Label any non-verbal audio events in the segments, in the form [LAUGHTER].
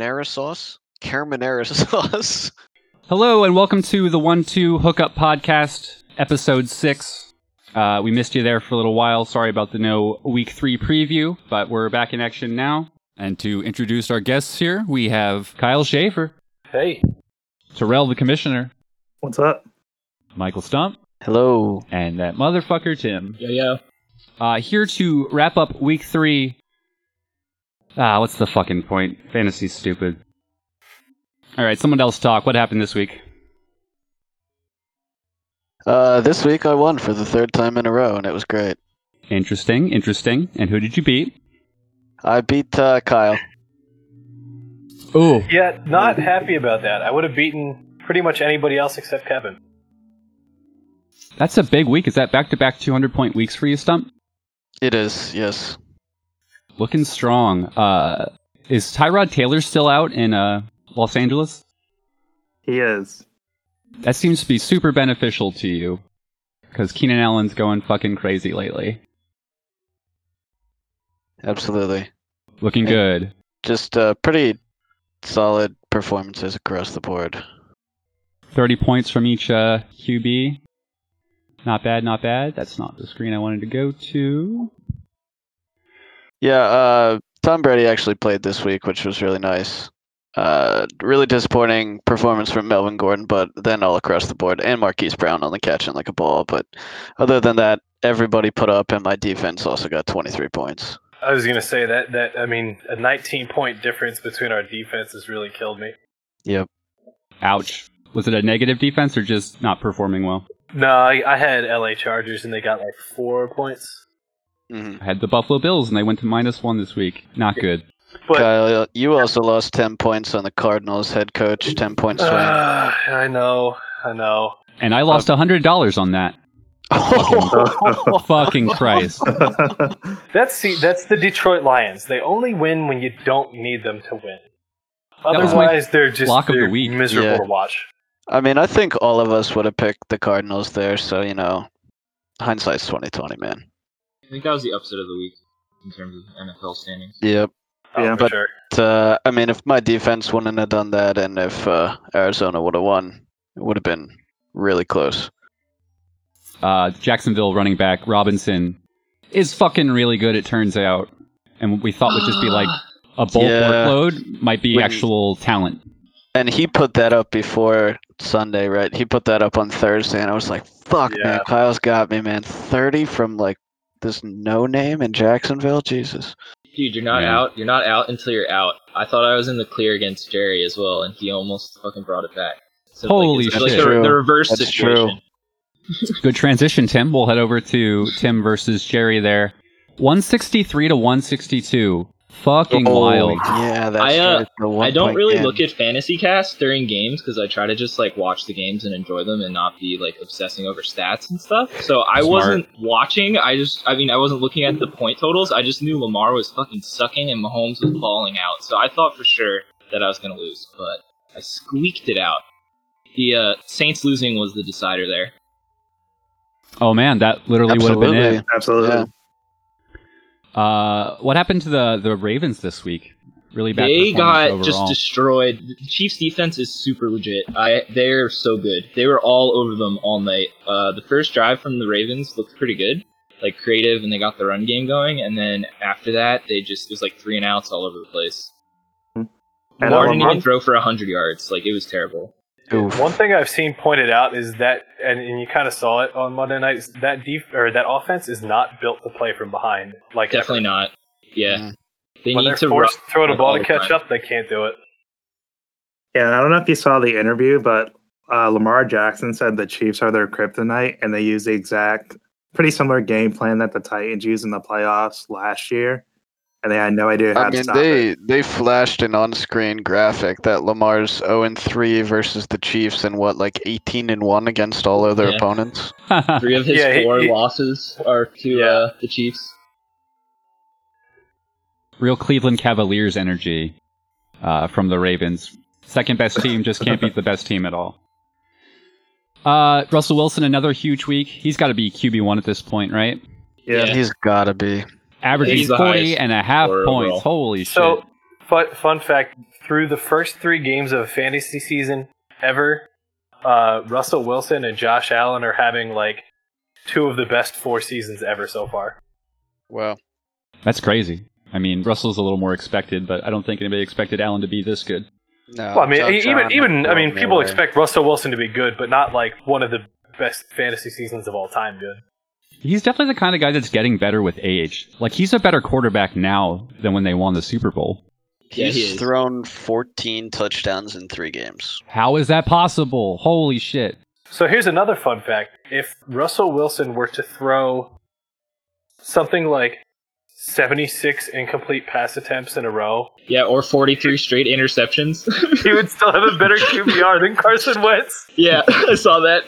carbonara sauce. Carbonara [LAUGHS] sauce. Hello and welcome to the One Two Hookup Podcast, episode six. Uh, we missed you there for a little while. Sorry about the no week three preview, but we're back in action now. And to introduce our guests here, we have Kyle Schaefer, Hey. Terrell the Commissioner, What's up? Michael Stump, Hello. and that motherfucker Tim. Yeah, yeah. Uh, here to wrap up week three. Ah, what's the fucking point? Fantasy's stupid. All right, someone else talk. What happened this week? Uh, this week I won for the third time in a row, and it was great. Interesting, interesting. And who did you beat? I beat uh, Kyle. Oh, Yeah, not happy about that. I would have beaten pretty much anybody else except Kevin. that's a big week. Is that back-to-back 200-point weeks for you, Stump? It is, yes. Looking strong. Uh, is Tyrod Taylor still out in uh, Los Angeles? He is. That seems to be super beneficial to you, because Keenan Allen's going fucking crazy lately. Absolutely. Looking Hey. good. Just uh, pretty solid performances across the board. 30 points from each uh, QB. Not bad, not bad. That's not the screen I wanted to go to. Yeah, uh, Tom Brady actually played this week, which was really nice. Uh, really disappointing performance from Melvin Gordon, but then all across the board, and Marquise Brown on the catching like a ball. But other than that, everybody put up, and my defense also got 23 points. I was gonna say that that I mean a 19 point difference between our defenses really killed me. Yep. Ouch. Was it a negative defense or just not performing well? No, I, I had LA Chargers and they got like four points. Hmm I had the Buffalo Bills and they went to minus one this week. Not good. But Kyle, you also lost 10 points on the Cardinals head coach, 10 points. uh, I know, I know. And I lost a $100 on that. [LAUGHS] Fucking Christ. [LAUGHS] That's see, that's the Detroit Lions. They only win when you don't need them to win. Otherwise, they're just lock of the they're week. miserable Yeah. to watch. I mean, I think all of us would have picked the Cardinals there, so, you know, hindsight's 2020, man. I think that was the upset of the week in terms of NFL standings. Yep. Oh, Yeah. But- sure. uh, I mean, if my defense wouldn't have done that, and if uh, Arizona would have won, it would have been really close. Uh, Jacksonville running back Robinson is fucking really good, it turns out. And what we thought would just be like a bulk Yeah. workload might be When- actual talent. And he put that up before Sunday, right? He put that up on Thursday, and I was like, "Fuck, Yeah. man, Kyle's got me, man. Thirty from like this no name in Jacksonville, Jesus." Dude, you're not Yeah. out. You're not out until you're out. I thought I was in the clear against Jerry as well, and he almost fucking brought it back. So Holy like, it's shit. like the, the reverse That's situation. [LAUGHS] Good transition, Tim. We'll head over to Tim versus Jerry there. 163 to 162. Fucking Oh, wild. Yeah, that's I, uh, right. the I don't really game. look at fantasy casts during games because I try to just like watch the games and enjoy them and not be like obsessing over stats and stuff. So I Smart. wasn't watching. I just, I mean, I wasn't looking at the point totals. I just knew Lamar was fucking sucking and Mahomes was falling out. So I thought for sure that I was gonna lose, but I squeaked it out. The uh, Saints losing was the decider there. Oh man, that literally would have been it. Absolutely. Yeah. Uh, what happened to the the Ravens this week? Really bad. they got performance just destroyed. The Chiefs defense is super legit. I they're so good. They were all over them all night. Uh, the first drive from the Ravens looked pretty good, like creative, and they got the run game going. And then after that, they just it was like three and outs all over the place. And Lamar didn't even throw for hundred yards. Like it was terrible. Oof. One thing I've seen pointed out is that, and, and you kind of saw it on Monday night, that def- or that offense is not built to play from behind. Like Definitely ever. not. Yeah, Mm. they When need they're to forced to throw the ball to catch time. up, they can't do it. Yeah, I don't know if you saw the interview, but uh, Lamar Jackson said the Chiefs are their kryptonite, and they use the exact, pretty similar game plan that the Titans used in the playoffs last year, and they had no idea how I to mean, stop they it. they flashed an on-screen graphic that Lamar's 0 and 3 versus the Chiefs and what like 18 and 1 against all other Yeah. opponents. [LAUGHS] Three of his Yeah, he- four he- losses are to Yeah. uh, the Chiefs. Real Cleveland Cavaliers energy uh, from the Ravens. Second best team just can't beat the best team at all. Uh, Russell Wilson, another huge week. He's got to be QB one at this point, right? Yeah, Yeah. He's gotta be. Averaging He's the 40 and a half points. overall. Holy shit. So, fun, fun fact: through the first three games of a fantasy season ever, uh, Russell Wilson and Josh Allen are having like two of the best four seasons ever so far. Wow. That's crazy. I mean, Russell's a little more expected, but I don't think anybody expected Allen to be this good. No. Well, I mean, Josh even Allen even I mean, people expect Russell Wilson to be good, but not like one of the best fantasy seasons of all time. Good. He's definitely the kind of guy that's getting better with age. Like he's a better quarterback now than when they won the Super Bowl. Yeah, He's he thrown 14 touchdowns in three games. How is that possible? Holy shit. So here's another fun fact: if Russell Wilson were to throw something like 76 incomplete pass attempts in a row, Yeah, or 43 straight interceptions. [LAUGHS] he would still have a better [LAUGHS] QBR than Carson Wentz. yeah, [LAUGHS] I saw that.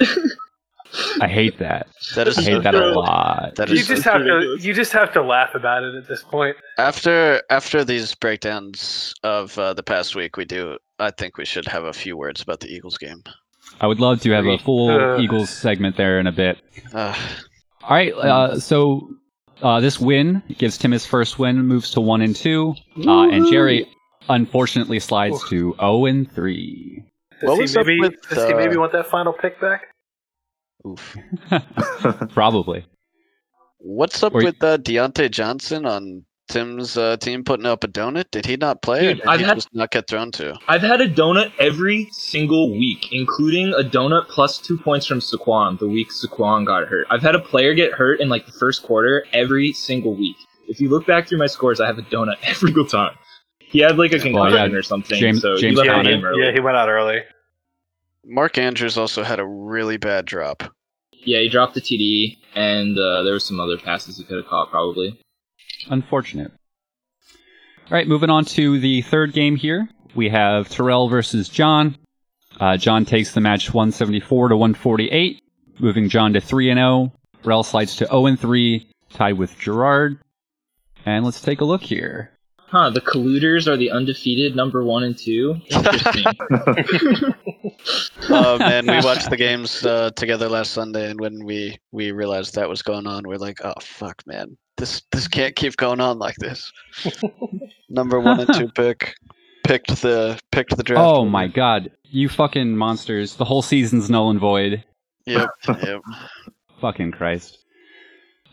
I hate that. That is I hate that a lot. That You is just so have to you just have to laugh about it at this point. after after these breakdowns of uh, the past week. We do. I think we should have a few words about the Eagles game. I would love to have a full Uh. Eagles segment there in a bit. Uh, All right, uh, so uh, this win gives Tim his first win, moves to one and two, uh, and Jerry unfortunately slides to zero and three. Does, What he, was up maybe, with, does he maybe want that final pick back? Oof. [LAUGHS] Probably. What's up Or- with uh, Diontae Johnson on Tim's uh, team putting up a donut? Did he not play? Dude, or did I've he had- just not get thrown to? I've had a donut every single week, including a donut plus two points from Saquon the week Saquon got hurt. I've had a player get hurt in like the first quarter every single week. If you look back through my scores, I have a donut [LAUGHS] every single time. He had like a concussion yeah, or something, James- so James he left Conner. game early. Yeah, he went out early. Mark Andrews also had a really bad drop. Yeah, he dropped the TD, and uh, there were some other passes he could have caught probably. Unfortunate. All right, moving on to the third game here. We have Terrell versus John. Uh, John takes the match 174 to 148, moving John to 3 and 0. Terrell slides to 0 and 3, tied with Gerard. And let's take a look here. Huh, the colluders are the undefeated number one and two. Interesting. [LAUGHS] [LAUGHS] Oh man, we watched the [LAUGHS] games uh, together last Sunday, and when we we realized that was going on, we're like, "Oh fuck, man, this this can't keep going on like this." Number one and two pick picked the picked the draft. Oh winner. my god, you fucking monsters. The whole season's null and void. Yep, yep. Fucking Christ.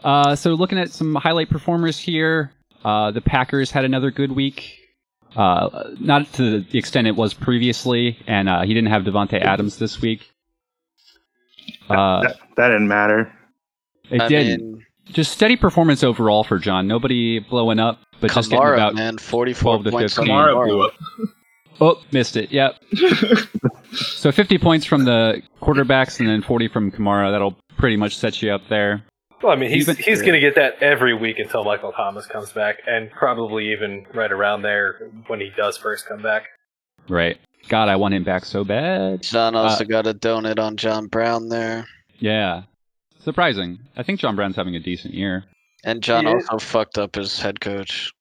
Uh, so looking at some highlight performers here, uh, the Packers had another good week. Uh, not to the extent it was previously, and uh, he didn't have Davante Adams this week. Uh, that, that didn't matter. it I didn't. mean, Just steady performance overall for John. Nobody blowing up, but just getting about. man, forty-four 12 to points. 15. Kamara blew up. Oh, missed it. Yep. [LAUGHS] so 50 points from the quarterbacks, and then 40 from Kamara. That'll pretty much set you up there. Well, I mean, he's Even- he's going to get that every week until Michael Thomas comes back, and probably even right around there when he does first come back. Right. God, I want him back so bad. John also Uh, got a donut on John Brown there, Yeah. Surprising. I think John Brown's having a decent year. and John Yeah. also fucked up his head coach.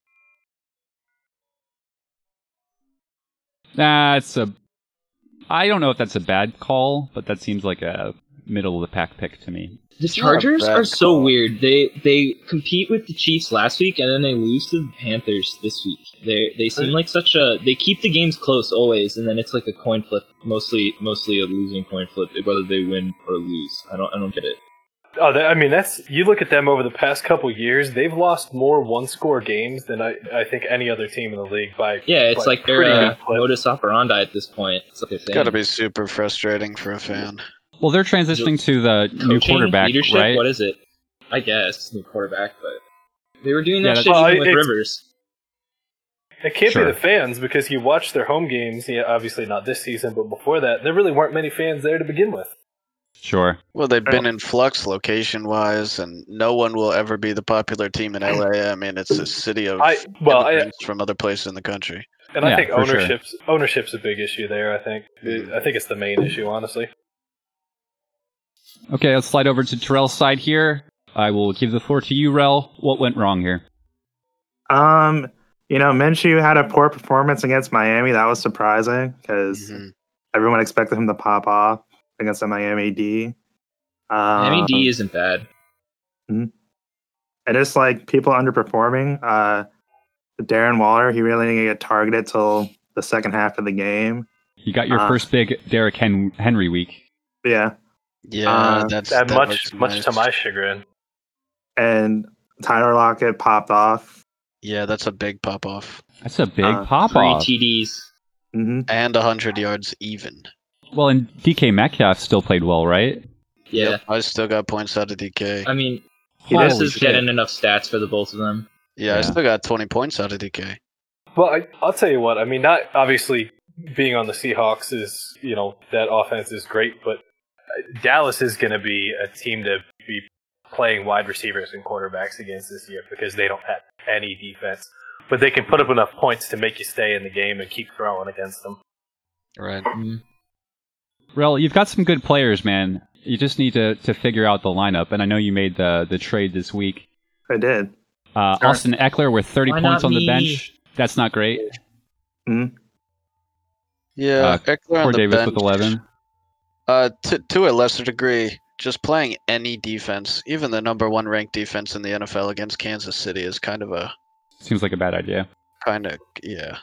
That's a. I don't know if that's a bad call, but that seems like a middle of the pack pick to me. The Chargers are so call. weird. They they compete with the Chiefs last week and then they lose to the Panthers this week. They they seem like such a they keep the games close always and then it's like a coin flip, mostly mostly a losing coin flip whether they win or lose. I don't I don't get it. Oh, that, I mean, that's you look at them over the past couple years. They've lost more one-score games than I, I think any other team in the league by Yeah, it's by like their pretty uh, good clip. modus operandi at this point. It's like a It's thing. got to be super frustrating for a fan. Well, they're transitioning to the new quarterback, leadership. right? What is it? I guess new quarterback, but they were doing that that's- shit Well, even with Rivers. It can't Sure. be the fans because you watch their home games. Yeah, obviously not this season, but before that, there really weren't many fans there to begin with. Sure. Well, they've been in flux location wise, and no one will ever be the popular team in LA. I mean, it's a city of I well, I, from other places in the country. and Yeah, I think for sure. ownership's ownership's a big issue there. I think I think it's the main issue, honestly. Okay, let's slide over to Terrell's side here. I will give the floor to you, Rel. What went wrong here? Um, you know, Minshew had a poor performance against Miami. That was surprising because Mhm. everyone expected him to pop off against the Miami D. Um, Miami D isn't bad. and it's like people underperforming. Uh, Darren Waller, he really didn't get targeted till the second half of the game. You got your Uh, first big Derrick Hen- Henry week. Yeah, Yeah, Uh, that's That, that much looks much nice. to my chagrin. and Tyler Lockett popped off. Yeah, that's a big pop off. That's a big Uh, pop Three off. TDs. hmm And 100 yards even. well, and DK Metcalf still played well, right? Yeah. Yep, I still got points out of DK. I mean, Holy this is shit. getting enough stats for the both of them. yeah, I still got 20 points out of DK. Well, I, I'll tell you what. I mean, not obviously being on the Seahawks is you know that offense is great, but Dallas is going to be a team to be playing wide receivers and quarterbacks against this year because they don't have any defense, but they can put up enough points to make you stay in the game and keep throwing against them. Right. Mm. Rel, you've got some good players, man. You just need to, to figure out the lineup. And I know you made the, the trade this week. I did. Uh, Sure. Austin Ekeler with 30 Why points on the me? bench. That's not great. Yeah, Uh, Eckler Poor on the Davis bench. with 11. Uh, to, to a lesser degree, just playing any defense, even the number one ranked defense in the NFL against Kansas City, is kind of a Seems like a bad idea. kind of yeah.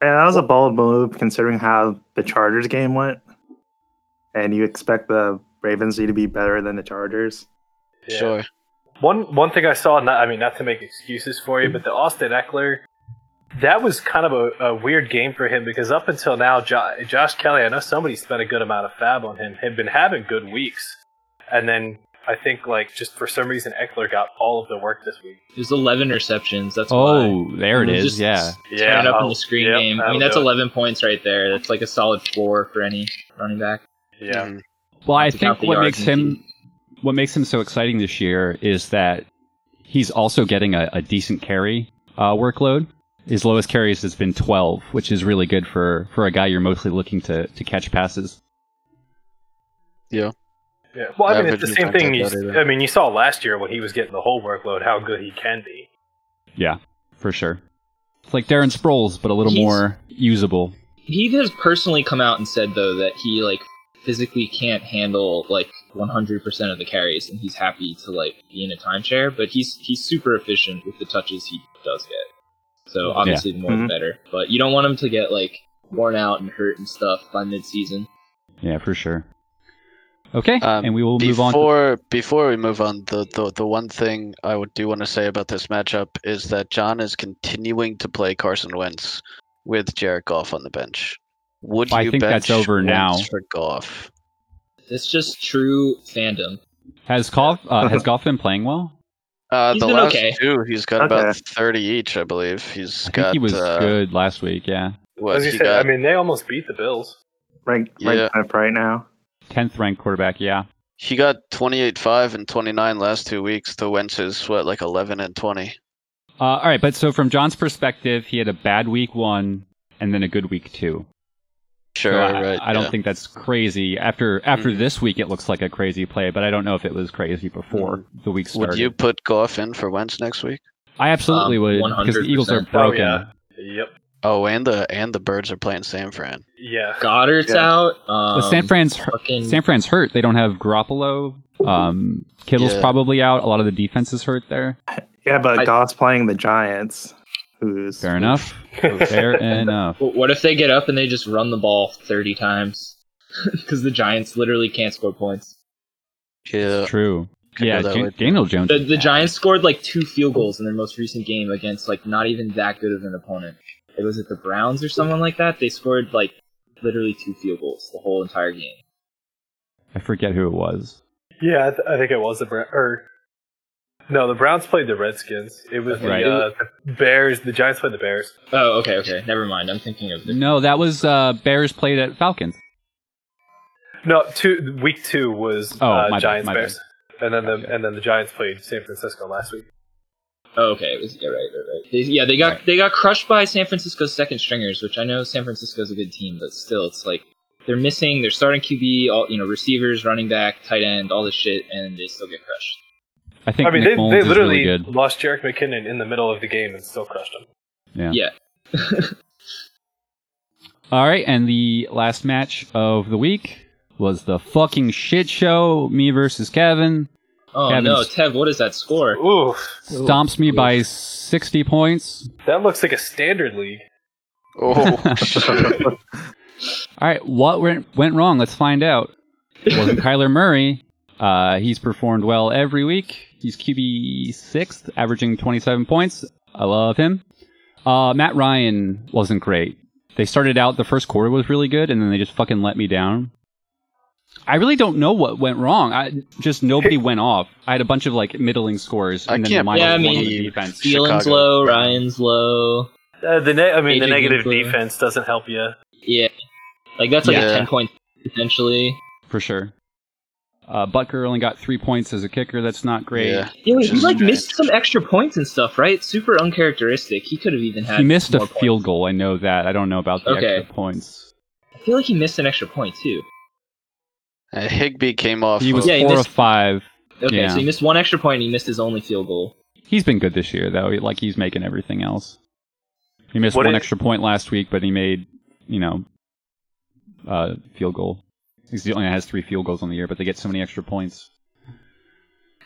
Yeah, that was a bold move considering how the Chargers game went. And you expect the Ravens to be better than the Chargers. Yeah. Sure. One one thing I saw, not, I mean, not to make excuses for you, but the Austin Ekeler, that was kind of a, a weird game for him because up until now, jo- Josh Kelley, I know somebody spent a good amount of fab on him, had been having good weeks, and then I think like just for some reason Ekeler got all of the work this week. There's 11 receptions. That's why. Oh, there it It was just Yeah. Tearing up in the screen yep, game. I mean, that's do it. 11 points right there. That's like a solid four for any running back. Yeah, Mhm. Well, I Not to count think what makes and him what makes him so exciting this year is that he's also getting a, a decent carry uh, workload. His lowest carries has been 12, which is really good for, for a guy you're mostly looking to, to catch passes. yeah. Yeah. Well, I mean, it's the same thing. You. I mean, you saw last year when he was getting the whole workload how good he can be. Yeah, for sure. It's like Darren Sproles, but a little He's- more usable. He has personally come out and said though that he like physically can't handle like 100% of the carries, and he's happy to like be in a timeshare. But he's he's super efficient with the touches he does get. So obviously the more Mhm. the better. But you don't want him to get like worn out and hurt and stuff by mid-season. Yeah, for sure. Okay, Um, and we will move on. To, Before before we move on, the, the the one thing I would do want to say about this matchup is that John is continuing to play Carson Wentz with Jared Goff on the bench. Would I you think bench that's over Wentz now. for Goff? It's just true fandom. has Goff uh, has Goff been playing well? Uh, the been last okay. two, he's got Okay. about thirty each, I believe. He's I got. think he was uh, good last week. Yeah, What As you he said, got? I mean, they almost beat the Bills. Rank, Yeah. rank tenth right now. tenth ranked quarterback. Yeah, he got twenty-eight five and twenty-nine last two weeks. To Wentz's what, like eleven and twenty. Uh, all right, but so from John's perspective, he had a bad week one and then a good week two. Sure, So I, right? I don't yeah. think that's crazy. After after Mhm. this week, it looks like a crazy play, but I don't know if it was crazy before the week started. Would you put Goff in for Wentz next week? I absolutely Um, would because the Eagles are 100%. Oh, broken. yeah. Yep. Oh, and the and the Birds are playing San Fran. Yeah. Goedert's Yeah. out. Um, But San Fran's hurt. fucking- San Fran's hurt. They don't have Garoppolo. Um, Kittle's Yeah. probably out. A lot of the defense is hurt there. Yeah, but I- Goff's playing the Giants. Who's Fair enough. Fair [LAUGHS] enough. What if they get up and they just run the ball 30 times? [LAUGHS] Because the Giants literally can't score points. Yeah, True. Could Yeah, go that Ja- way. Daniel Jones. The, the Giants scored like two field goals in their most recent game against like not even that good of an opponent. It was at the Browns or someone like that. They scored like literally two field goals the whole entire game. I forget who it was. Yeah, I, th- I think it was the Brown. Or no, the Browns played the Redskins. It was Right. the, uh, the Bears. The Giants played the Bears. Oh, okay, okay, never mind. I'm thinking of the No, that was uh, Bears played at Falcons. No, two week two was Oh, uh, my bad, Giants my Bears, and then the Okay. and then the Giants played San Francisco last week. Oh, okay. It was yeah, right, right, right. They, yeah, they got Right. they got crushed by San Francisco's second stringers, which I know San Francisco's a good team, but still, it's like they're missing. They're starting QB, all you know, receivers, running back, tight end, all this shit, and they still get crushed. I think I mean, Nick they, Mullens they literally really good. lost Jerick McKinnon in the middle of the game and still crushed him. Yeah. Yeah. [LAUGHS] All right, and the last match of the week was the fucking shit show. Me versus Kevin. Oh Kevin's- no, Tev, what is that score? Ooh, Stomps me by 60 points. that looks like a standard league. Oh, [LAUGHS] [LAUGHS] All right, what went, went wrong? Let's find out. It wasn't Kyler Murray. Uh, he's performed well every week. He's QB sixth, averaging 27 points. I love him. Uh, Matt Ryan wasn't great. They started out the first quarter was really good, and then they just fucking let me down. I really don't know what went wrong. I just nobody went off. I had a bunch of like middling scores, I and then can't mine Yeah, I was one mean- the defense. Thielen's low, Ryan's low. Uh, the ne- I mean, the negative Winslow. defense doesn't help you. Yeah, like that's like Yeah. a ten point potentially. for sure. Uh, Butker only got three points as a kicker. That's not great. yeah. Yeah, he like strange. missed some extra points and stuff, right? Super uncharacteristic. He could have even had. He missed a points. field goal. I know that. I don't know about the Okay. extra points. I feel like he missed an extra point too. Uh, Higbee came off. He was of- Yeah, he four missed- of five. Okay, Yeah. so he missed one extra point and he missed his only field goal. He's been good this year, though. Like he's making everything else. He missed What one is- extra point last week, but he made, you know, uh, field goal. He's the only one has three field goals on the year, but they get so many extra points.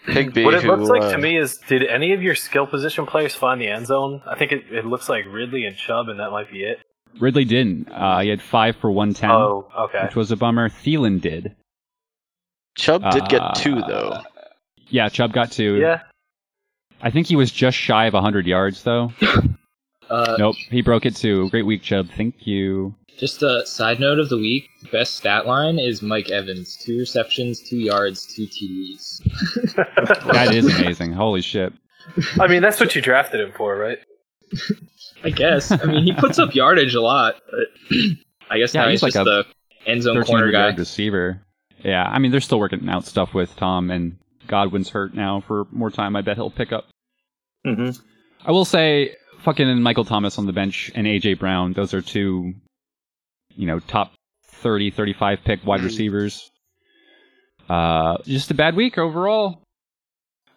Higbee, What it who, looks like uh, to me is, did any of your skill position players find the end zone? I think it, it looks like Ridley and Chubb, and that might be it. Ridley didn't. Uh, he had five for one ten, Oh, okay. which was a bummer. Thielen did. Chubb did Uh, get two though. Yeah, Chubb got two. Yeah. I think he was just shy of hundred yards, though. [LAUGHS] Uh, nope, he broke it too. Great week, Chubb. Thank you. Just a side note of the week: best stat line is Mike Evans, two receptions, two yards, two TDs. [LAUGHS] That is amazing. Holy shit. I mean, that's what you drafted him for, right? I guess. I mean, he puts up yardage a lot, but [CLEARS THROAT] I guess Yeah, now he's he's, like just the end zone corner guy. receiver. Yeah, I mean they're still working out stuff with Tom and Godwin's hurt now for more time. I bet he'll pick up. hmm I will say, fucking Michael Thomas on the bench and AJ Brown. Those are two, you know, top 30, 35 pick wide [CLEARS THROAT] receivers. Uh, just a bad week overall.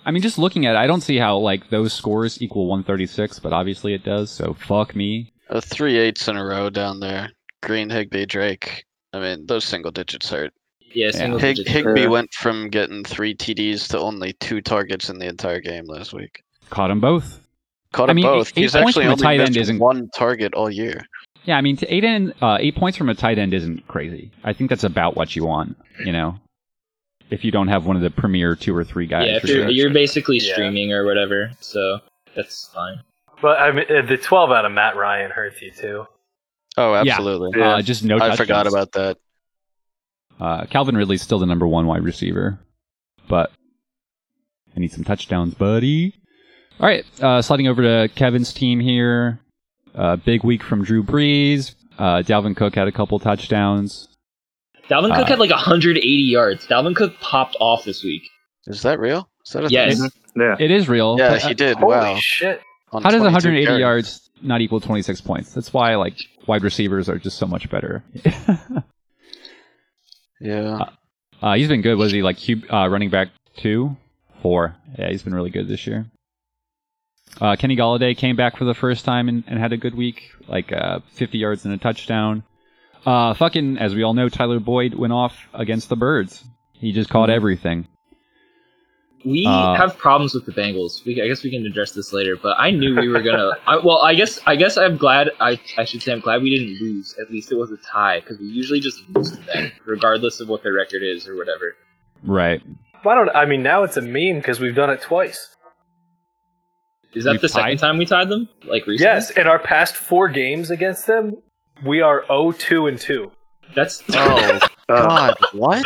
I mean, just looking at it, I don't see how like those scores equal 136, but obviously it does. So fuck me. Uh, three eights in a row down there. Green, Higbee, Drake. I mean, those single digits hurt. Yeah, single Hig- digits. Higbee Yeah. went from getting three TDs to only two targets in the entire game last week. Caught them both. Caught I mean, both. eight He's points actually from a only tight end missed isn't- one target all year. Yeah, I mean, to eight end, uh, eight points from a tight end isn't crazy. I think that's about what you want. You know, if you don't have one of the premier two or three guys. yeah, if you're, you're basically Yeah. streaming or whatever, so that's fine. But I mean, uh, the 12 out of Matt Ryan hurts you too. Oh, Yeah. absolutely. Uh, just no. I forgot touchdowns. about that. Uh, Calvin Ridley's still the number one wide receiver, but I need some touchdowns, buddy. All right, uh, sliding over to Kevin's team here. Uh, big week from Drew Brees. Uh, Dalvin Cook had a couple touchdowns. Dalvin Cook Uh, had like 180 yards. Dalvin Cook popped off this week. Is that real? Is that a Yes. thing? Yeah. It is real. Yeah, but, uh, he did. Holy wow. shit. On How does 180 carries. yards not equal 26 points? That's why like wide receivers are just so much better. [LAUGHS] Yeah. uh, he's been good. Was he like uh, running back two, four? Yeah, he's been really good this year. Uh, Kenny Golladay came back for the first time and, and had a good week, like uh, 50 yards and a touchdown. Uh, fucking, as we all know, Tyler Boyd went off against the Birds. He just caught everything. We Uh, have problems with the Bengals. We, I guess we can address this later, but I knew we were gonna. [LAUGHS] I, well, I guess I guess I'm glad. I I should say I'm glad we didn't lose. At least it was a tie because we usually just lose to them, regardless of what their record is or whatever. Right. Why don't I mean now it's a meme because we've done it twice. Is that We the second time we tied them? Like recently? Yes, in our past four games against them, we are 0-2 and two. That's [LAUGHS] Oh God, what?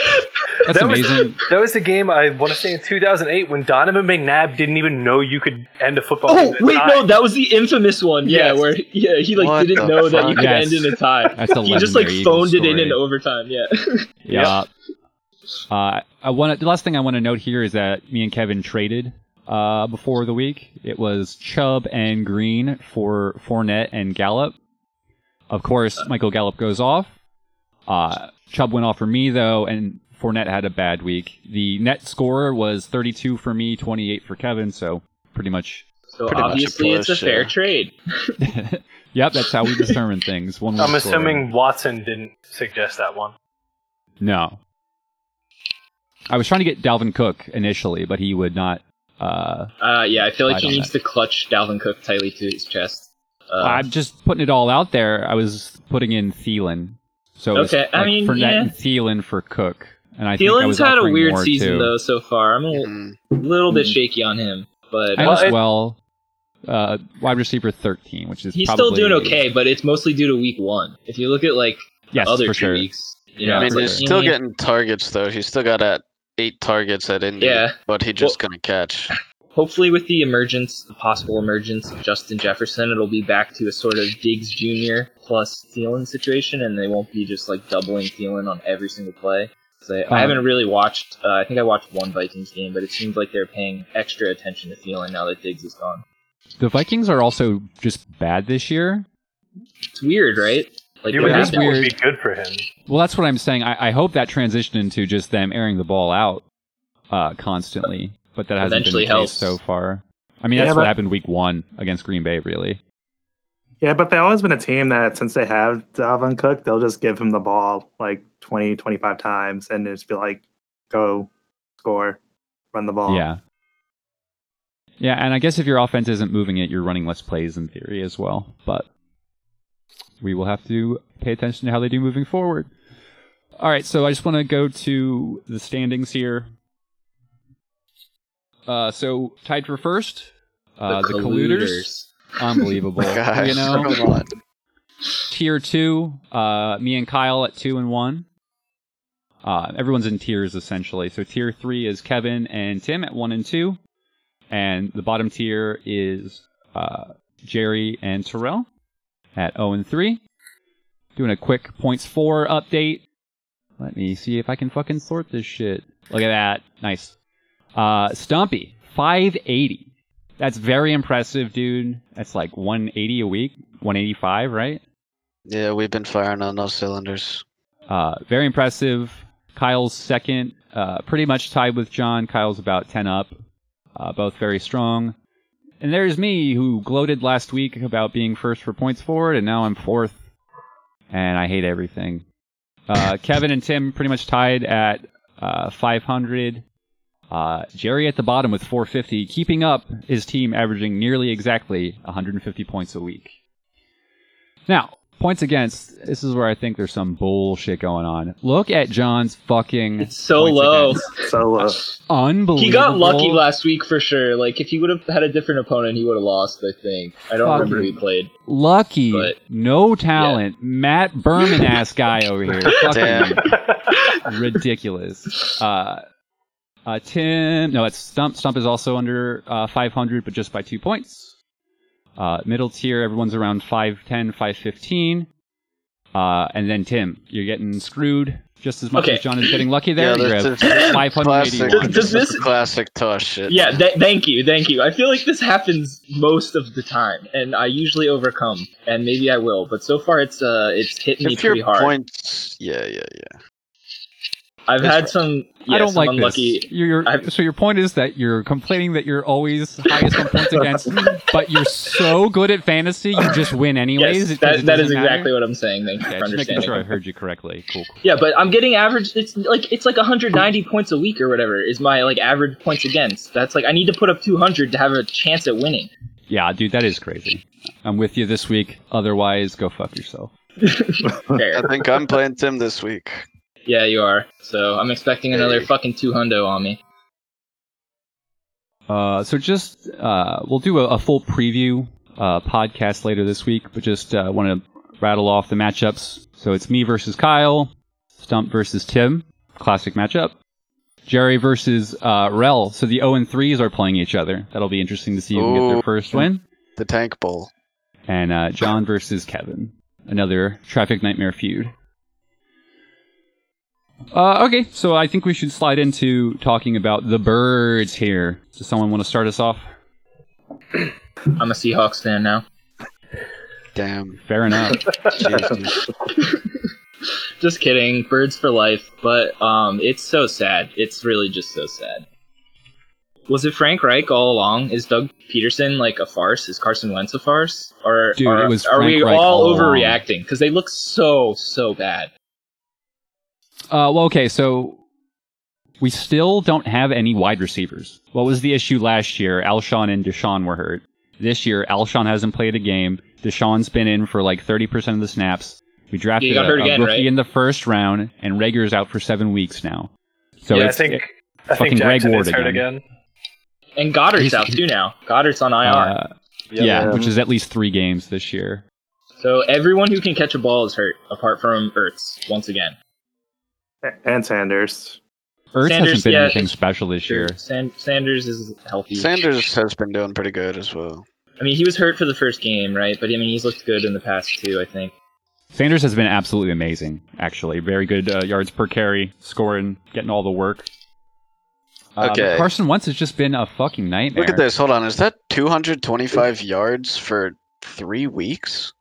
That's That was- amazing. That was a game I want to say in 2008 when Donovan McNabb didn't even know you could end a football. Oh in wait, tie. no, that was the infamous one. Yeah, Yes. where yeah, he like What didn't the know that you could Yes. end in a tie. That's a he just like legendary phoned it in in overtime. Yeah. Yeah. Uh, I want the last thing I want to note here is that me and Kevin traded uh, before the week. It was Chubb and Green for Fournette and Gallup. Of course, Michael Gallup goes off. Uh, Chubb went off for me though, and Fournette had a bad week. The net score was 32 for me, 28 for Kevin. So pretty much, So Pretty much a obviously it's a fair yeah. trade. [LAUGHS] [LAUGHS] yep, that's how we determine things. One I'm win score. assuming Watson didn't suggest that one. No. I was trying to get Dalvin Cook initially, but he would not. Uh, Uh, yeah, I feel like he don't needs to clutch Dalvin Cook tightly to his chest. Uh, I'm just putting it all out there. I was putting in Thielen. So it was, Okay, I mean, Fournette yeah. and Thielen for Cook. And I think I Thielen's had a weird season too. though so far. I'm a Mm. little bit shaky on him, but And Well, as well, uh, wide receiver 13, which is he's probably, still doing okay. But it's mostly due to week one. If you look at like Yes, other two sure. weeks, you Yeah, know, I mean, it's for like, he's still getting targets though. He's still got at eight targets at Indy. Yeah. but he just gonna catch. hopefully with the emergence, the possible emergence of Justin Jefferson, it'll be back to a sort of Diggs Jr. plus Thielen situation, and they won't be just like doubling Thielen on every single play. 'Cause I, Um, I haven't really watched. Uh, I think I watched one Vikings game, but it seems like they're paying extra attention to Thielen now that Diggs is gone. The Vikings are also just bad this year. It's weird, right? Like You would is that would be good for him. Well, that's what I'm saying. I, I hope that transitioned into just them airing the ball out uh, constantly, but that hasn't Eventually been the case so far. I mean, Yeah, that's what happened week one against Green Bay, really. Yeah, but they've always been a team that since they have Dalvin Cook, they'll just give him the ball like 20, 25 times and just be like, go score, run the ball. Yeah. Yeah, and I guess if your offense isn't moving it, you're running less plays in theory as well. But we will have to pay attention to how they do moving forward. All right, so I just want to go to the standings here. Uh, so tied for first, uh, the, colluders. [LAUGHS] Unbelievable. [LAUGHS] Gosh, you know, tier two, uh, me and Kyle at two and one. Uh, everyone's in tiers essentially. So tier three is Kevin and Tim at one and two, and the bottom tier is uh, Jerry and Terrell at zero and three. Doing a quick points four update. Let me see if I can fucking sort this shit. Look at that, nice. Uh, Stumpy, five eighty. That's very impressive, dude. That's like 180 a week, 185, right? Yeah, we've been firing on those cylinders. Uh, very impressive. Kyle's second, uh, pretty much tied with John. Kyle's about 10 up. Uh, both very strong. And there's me, who gloated last week about being first for points forward, and now I'm fourth. And I hate everything. Uh, [LAUGHS] Kevin and Tim pretty much tied at uh, 500. Uh, Jerry at the bottom with 450, keeping up his team averaging nearly exactly 150 points a week. Now, points against, this is where I think there's some bullshit going on. Look at John's fucking. It's so low. [LAUGHS] So low. Unbelievable. He got lucky last week for sure. Like if he would have had a different opponent, he would have lost. I think. I don't remember who he played. Lucky. But- no talent. Matt Berman ass [LAUGHS] guy over here. Damn. Fucking [LAUGHS] ridiculous. Uh, uh, Tim, no, it's Stump. Stump is also under uh, 500, but just by two points. Uh, middle tier, everyone's around 510, 515. Uh, and then Tim, you're getting screwed just as much Okay. as John is getting lucky there. yeah, you're this at is classic, 581. Does this- classic Tosh shit. Yeah, th- thank you, thank you. I feel like this happens most of the time, and I usually overcome, and maybe I will. But so far, it's uh, it's hit me if your pretty hard. points, yeah, yeah, yeah. I've That's had right. some. Yeah, I don't some like unlucky. this. You're, I've- so your point is that you're complaining that you're always [LAUGHS] highest on points against, [LAUGHS] but you're so good at fantasy, you just win anyways. Yes, that, that is doesn't matter? exactly what I'm saying. Thank you Yeah, for just making understanding. sure I heard you correctly. Cool. cool. Yeah, but I'm getting average. It's like it's like 190 points a week or whatever is my like average points against. That's like I need to put up 200 to have a chance at winning. Yeah, dude, that is crazy. I'm with you this week. Otherwise, go fuck yourself. [LAUGHS] I think I'm playing Tim this week. Yeah, you are. So I'm expecting another Hey. fucking two hundo on me. Uh, so just uh, we'll do a, a full preview uh, podcast later this week, but just uh, want to rattle off the matchups. So it's me versus Kyle, Stump versus Tim, classic matchup. Jerry versus uh, Rel. So the 0 and 3s are playing each other. That'll be interesting to see who can get their first win. The Tank Bowl. And uh, John versus Kevin. Another traffic nightmare feud. Uh, okay, so I think we should slide into talking about the birds here. Does someone want to start us off? I'm a Seahawks fan now. Damn. Fair enough. [LAUGHS] Jesus. [LAUGHS] Just kidding. Birds for life. But um, it's so sad. It's really just so sad. Was it Frank Reich all along? Is Doug Pederson like a farce? Is Carson Wentz a farce? Or Dude, are, it was are we Reich all, all overreacting? Because they look so so bad. Uh, well, okay, so we still don't have any wide receivers. What was the issue last year? Alshon and DeSean were hurt. This year, Alshon hasn't played a game. DeSean's been in for like 30% of the snaps. We drafted He got a, hurt a again, rookie right? in the first round, and Reagor's out for seven weeks now. So yeah, I it's, think I fucking think Greg Ward is hurt again. again. And Goedert's He's- out too now. Goedert's on IR. uh, yeah, Yeah. which is at least three games this year. so everyone who can catch a ball is hurt, apart from Ertz once again. And Sanders. Ertz Sanders, hasn't been yeah, anything special this year. San- Sanders is healthy. Sanders has been doing pretty good as well. I mean, he was hurt for the first game, right? But I mean, he's looked good in the past too. I think. Sanders has been absolutely amazing, actually. Very good uh, yards per carry, scoring, getting all the work. Uh, Okay. Carson Wentz has just been a fucking nightmare. Look at this. Hold on. Is that 225 yards for three weeks?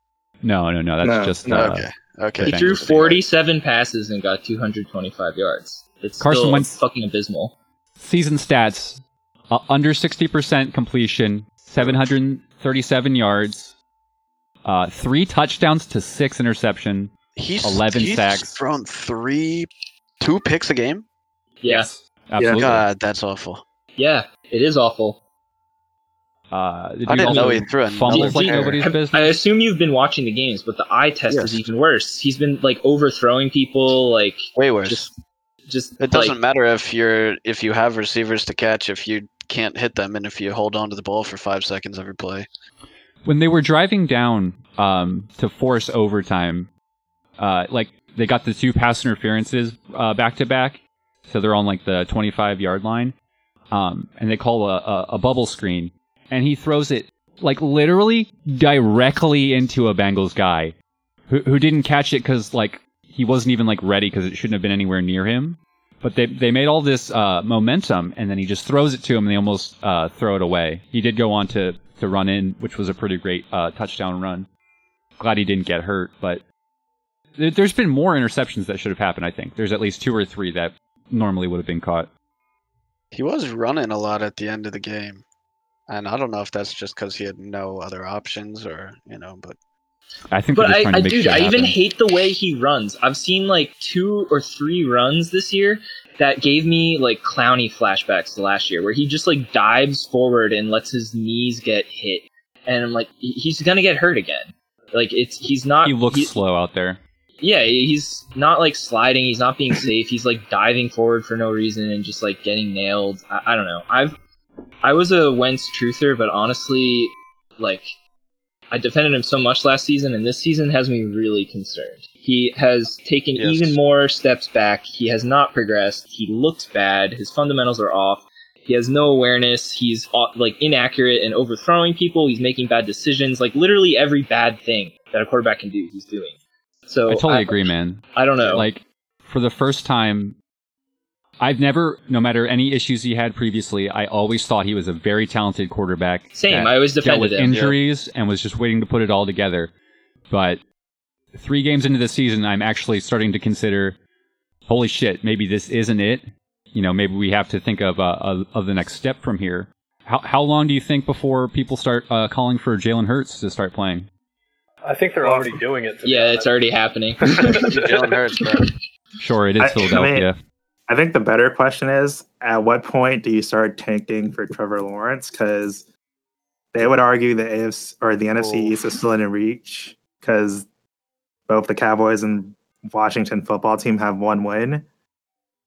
No, no, no. That's No, just no. uh, okay. Okay. He threw 47 passes and got 225 yards. It's Carson still Wentz- fucking abysmal. season stats: uh, under sixty percent completion, seven hundred thirty-seven yards, uh, three touchdowns to six interception. He's 11 he's sacks. thrown three, two picks a game. Yeah, absolutely. God, that's awful. yeah, it is awful. Uh, the I dude didn't know he threw another fumbles like nobody's business. I assume you've been watching the games, but the eye test Yes. is even worse. He's been like overthrowing people, like Way worse. just, just it doesn't like, matter if you're if you have receivers to catch if you can't hit them and if you hold on to the ball for five seconds every play. when they were driving down um, to force overtime, uh, like they got the two pass interferences uh, back to back, so they're on like the 25 yard line, um, and they call a, a, a bubble screen, and he throws it like literally directly into a Bengals guy who, who didn't catch it because like he wasn't even like ready because it shouldn't have been anywhere near him. But they they made all this uh, momentum, and then he just throws it to him, and they almost uh, throw it away. He did go on to to run in, which was a pretty great uh, touchdown run. Glad he didn't get hurt, but there- there's been more interceptions that should have happened. I think there's at least two or three that normally would have been caught. He was running a lot at the end of the game. And I don't know if that's just because he had no other options or, you know, but I think But I, trying to I dude, I even hate the way he runs. I've seen like two or three runs this year that gave me like Clowney flashbacks to last year, where he just like dives forward and lets his knees get hit, and I'm like, he's gonna get hurt again. Like it's he's not. he looks he- slow out there. yeah, he's not like sliding. He's not being safe. He's like diving forward for no reason and just like getting nailed. I, I don't know. I've I was a Wentz truther, but honestly, like I defended him so much last season, and this season has me really concerned. He has taken Yes. even more steps back. He has not progressed. He looks bad. His fundamentals are off. He has no awareness. He's uh, like inaccurate and overthrowing people. He's making bad decisions. Like literally every bad thing that a quarterback can do, he's doing. So I totally agree, man. I don't know. Like for the first time, I've never, no matter any issues he had previously, I always thought he was a very talented quarterback. Same. I always dealt defended with him. injuries and was just waiting to put it all together. But three games into the season, I'm actually starting to consider, holy shit, maybe this isn't it. You know, maybe we have to think of uh, of, of the next step from here. How how long do you think before people start uh, calling for Jalen Hurts to start playing? I think they're already doing it. Yeah, it's already happening. [LAUGHS] Jalen Hurts, bro. Sure, it is I- I Philadelphia. I think the better question is at what point do you start tanking for Trevor Lawrence? Because they would argue the AFC or the NFC Oof. Oh. East is still in reach because both the Cowboys and Washington football team have one win.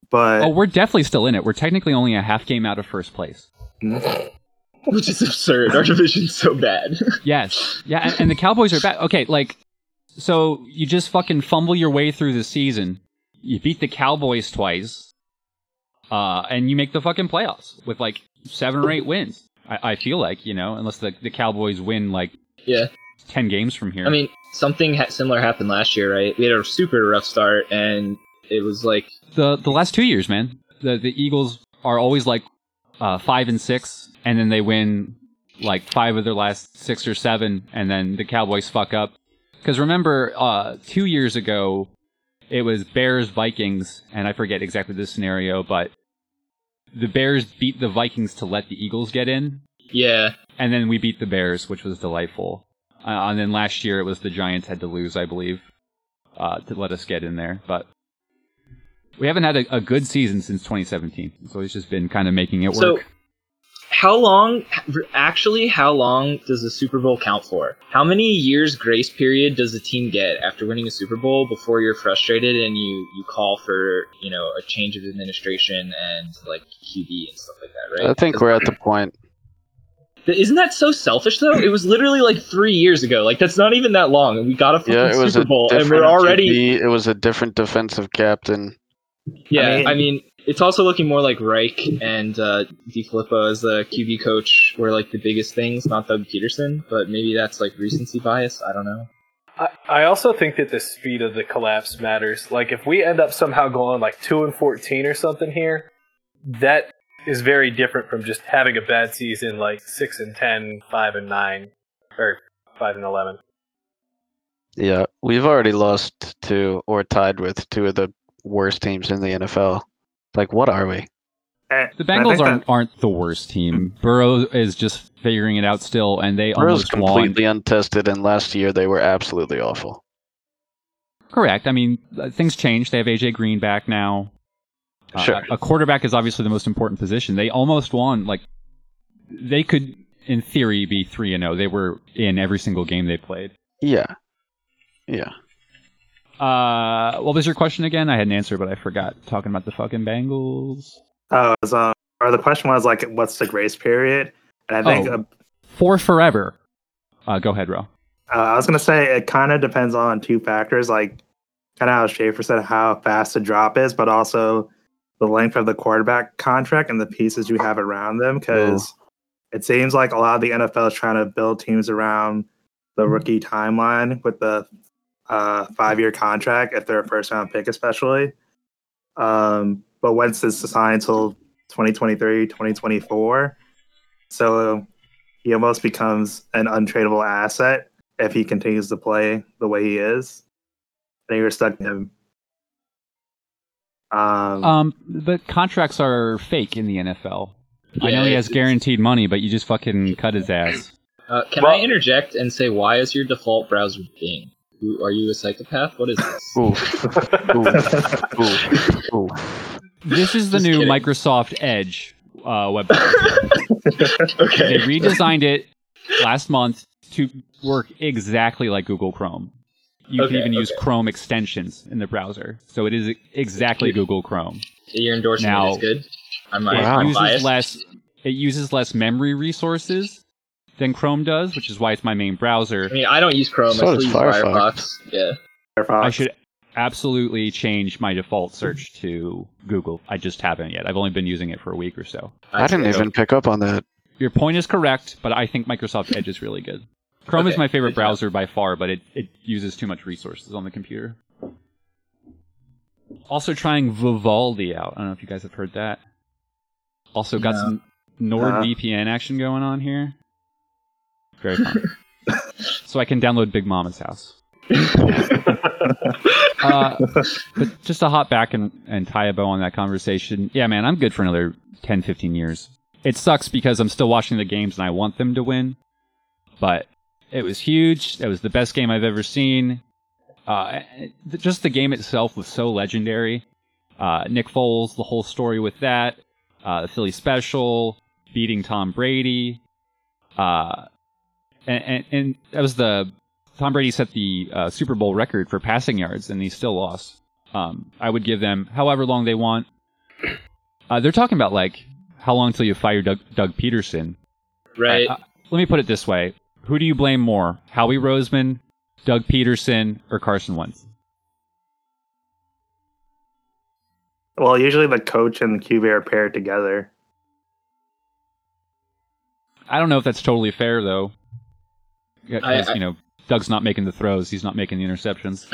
But oh, we're definitely still in it. We're technically only a half game out of first place. [LAUGHS] Which is absurd. Our division's so bad. [LAUGHS] Yes. Yeah, and, and the Cowboys are bad. Okay, like, so you just fucking fumble your way through the season. You beat the Cowboys twice, uh, and you make the fucking playoffs with like seven or eight wins. I, I feel like, you know, unless the, the Cowboys win like yeah. 10 games from here. I mean, something ha- similar happened last year, right? We had a super rough start, and it was like, the the last two years, man, the the Eagles are always like uh, five and six, and then they win like five of their last six or seven, and then the Cowboys fuck up. Because remember, uh, two years ago, it was Bears Vikings, and I forget exactly the scenario, but the Bears beat the Vikings to let the Eagles get in, yeah, and then we beat the Bears, which was delightful. Uh, and then last year it was the Giants had to lose, I believe, uh, to let us get in there. But we haven't had a, a good season since 2017. so It's just been kind of making it So, work. How long actually how long does the Super Bowl count for? How many years grace period does a team get after winning a Super Bowl before you're frustrated and you you call for, you know, a change of administration and like QB and stuff like that, right? I think we're at the point. Isn't that so selfish though? It was literally like 3 years ago. Like that's not even that long and we got a fucking Yeah, it was Super a Bowl and different we're already QB, It was a different defensive captain. Yeah, I mean- I mean, it's also looking more like Reich and uh, DeFilippo as the QB coach were like the biggest things, not Doug Pederson. But maybe that's like recency bias. I don't know. I, I also think that the speed of the collapse matters. Like if we end up somehow going like two and fourteen or something here, that is very different from just having a bad season like six and 10, 5 and nine, or five and eleven. Yeah, we've already lost to or tied with two of the worst teams in the NFL. Like, what are we? The Bengals aren't that- aren't the worst team. Burrow is just figuring it out still, and they Burrow's almost won. completely untested, and last year they were absolutely awful. Correct. I mean, uh, things change. They have AJ Green back now. Uh, Sure. A quarterback is obviously the most important position. They almost won. Like, they could, in theory, be three and zero. They were in every single game they played. Yeah, yeah. Uh, what was your question again? I had an answer, but I forgot. Talking about the fucking Bengals. Oh, was, um, or the question was like, what's the grace period? And I think Oh. uh, For forever. Uh, go ahead, Ro. Uh, I was gonna say it kind of depends on two factors, like kind of how Schaefer said, how fast the drop is, but also the length of the quarterback contract and the pieces you have around them. Because it seems like a lot of the NFL is trying to build teams around the rookie timeline with the uh, five-year contract if they're a first-round pick, especially. Um, but Wentz is signed until 2023, 2024. So he almost becomes an untradeable asset if he continues to play the way he is. And you're stuck in him. Um, Um, but contracts are fake in the NFL. I know he has guaranteed money, but you just fucking cut his ass. Uh, can Well- I interject and say why is your default browser Bing? Who- Are you a psychopath? What is this? [LAUGHS] Oof, oof, oof, oof. This is the Just new kidding. Microsoft Edge uh, website. [LAUGHS] They redesigned it last month to work exactly like Google Chrome. You can Okay, even use. Chrome extensions in the browser, so it is exactly Google Chrome. You're endorsing Now- it is good. I'm, It Wow. I'm uses biased. less. It uses less memory resources than Chrome does, which is why it's my main browser. I mean, I don't use Chrome. So I still use Firefox. Firefox. Yeah. Firefox. I should absolutely change my default search to Google. I just haven't yet. I've only been using it for a week or so. I didn't even pick up on that. Your point is correct, but I think Microsoft Edge is really good. Chrome is my favorite browser by far, but it, it uses too much resources on the computer. Also trying Vivaldi out. I don't know if you guys have heard that. Also got No. some NordVPN action going on here. Very fun. [LAUGHS] so I can download Big Mama's house. [LAUGHS] Uh, but just to hop back and, and tie a bow on that conversation, yeah, man, I'm good for another 10, 15 years. It sucks because I'm still watching the games and I want them to win, but it was huge. It was the best game I've ever seen. Uh, just the game itself was so legendary. Uh, Nick Foles, the whole story with that, uh, the Philly special, beating Tom Brady, uh, and, and, and that was the Tom Brady set the uh, Super Bowl record for passing yards, and he still lost. Um, I would give them however long they want. Uh, they're talking about like how long till you fire Doug, Doug Pederson. Right. Uh, let me put it this way: Who do you blame more, Howie Roseman, Doug Pederson, or Carson Wentz? well, usually the coach and the QB are paired together. I don't know if that's totally fair though. Yeah, 'cause, I- I- you know, Doug's not making the throws; he's not making the interceptions.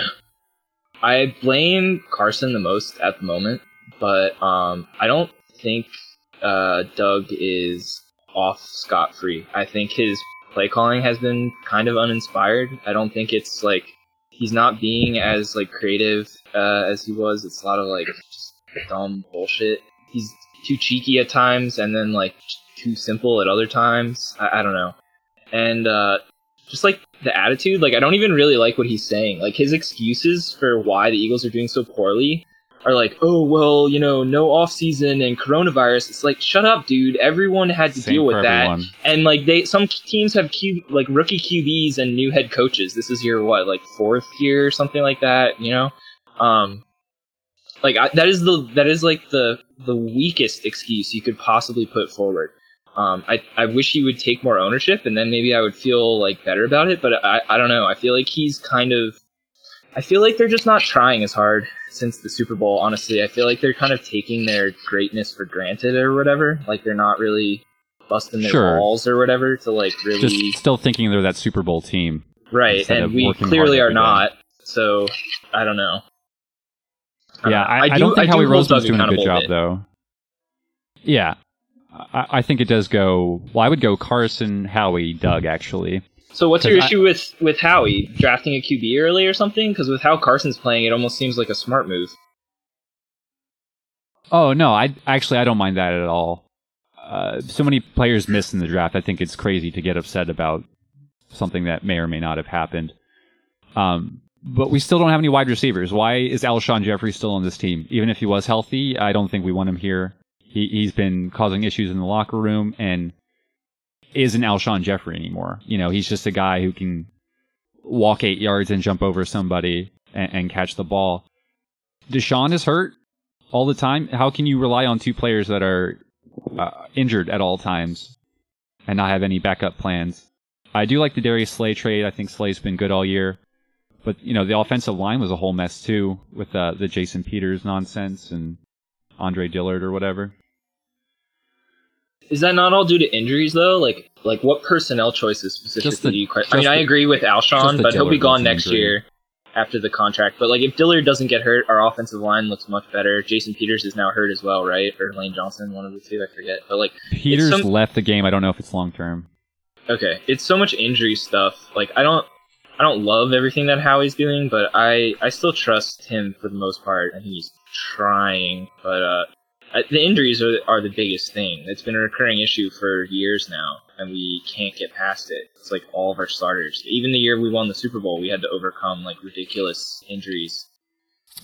I blame Carson the most at the moment, but um, I don't think uh, Doug is off scot free. I think his play calling has been kind of uninspired. I don't think it's like he's not being as like creative uh, as he was. It's a lot of like just dumb bullshit. He's too cheeky at times, and then like too simple at other times. I, I don't know, and uh, just like the attitude, like I don't even really like what he's saying. Like his excuses for why the Eagles are doing so poorly are like, oh well, you know, no off season and coronavirus. It's like, shut up, dude. Everyone had to Same deal with that, everyone. and like they, some teams have Q, like rookie QBs and new head coaches. This is your what, like fourth year or something like that, you know? Um, like I, that is the that is like the the weakest excuse you could possibly put forward. Um, I I wish he would take more ownership, and then maybe I would feel like better about it. But I I don't know. I feel like he's kind of. I feel like they're just not trying as hard since the Super Bowl. Honestly, I feel like they're kind of taking their greatness for granted or whatever. Like they're not really busting their Sure. balls or whatever to like really Just still thinking they're that Super Bowl team. right. And we clearly are every day. not. So I don't know. yeah, know. I, I, do- don't think Howie Roseman's doing a good job bit. though. Yeah, I, I think it does go. Well, I would go Carson, Howie, Doug actually. So what's your I- issue with with Howie drafting a QB early or something? Because with how Carson's playing, it almost seems like a smart move. Oh no, I actually I don't mind that at all. Uh, so many players miss in the draft. I think it's crazy to get upset about something that may or may not have happened. Um, but we still don't have any wide receivers. Why is Alshon Jeffery still on this team? Even if he was healthy, I don't think we want him here. He he's been causing issues in the locker room and isn't Alshon Jeffery anymore. You know, he's just a guy who can walk eight yards and jump over somebody and, and catch the ball. DeSean is hurt all the time. How can you rely on two players that are uh, injured at all times and not have any backup plans? I do like the Darius Slay trade. I think Slay's been good all year, but you know the offensive line was a whole mess too with uh, the Jason Peters nonsense and Andre Dillard or whatever. Is that not all due to injuries though? Like like what personnel choices specifically the- do you question? I mean, I agree with just Alshon, the but he'll be gone next injury. year after the contract. But like if Dillard doesn't get hurt, our offensive line looks much better. Jason Peters is now hurt as well, right? Or Lane Johnson, one of the two, I forget. But like Peters some- left the game. I don't know if it's long term. Okay, it's so much injury stuff. Like I don't, I don't love everything that Howie's doing, but I, I still trust him for the most part. I think he's trying, but uh, the injuries are are the biggest thing. It's been a recurring issue for years now, and we can't get past it. It's like all of our starters. Even the year we won the Super Bowl, we had to overcome like ridiculous injuries.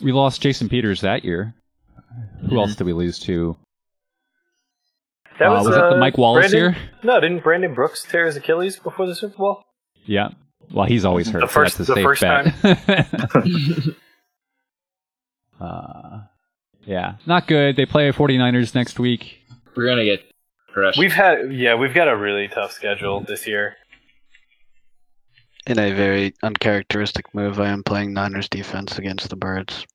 We lost Jason Peters that year. Who Mhm. else did we lose to? That Uh, was, was it the uh, Mike Wallace Brandon, year? No, didn't Brandon Brooks tear his Achilles before the Super Bowl? Yeah. Well, he's always hurt. The so first- that's a the safe first bet. [LAUGHS] [LAUGHS] uh, yeah, not good. They play 49ers next week. We're gonna get crushed. We've had yeah, we've got a really tough schedule this year. In a very uncharacteristic move, I am playing Niners defense against the Birds.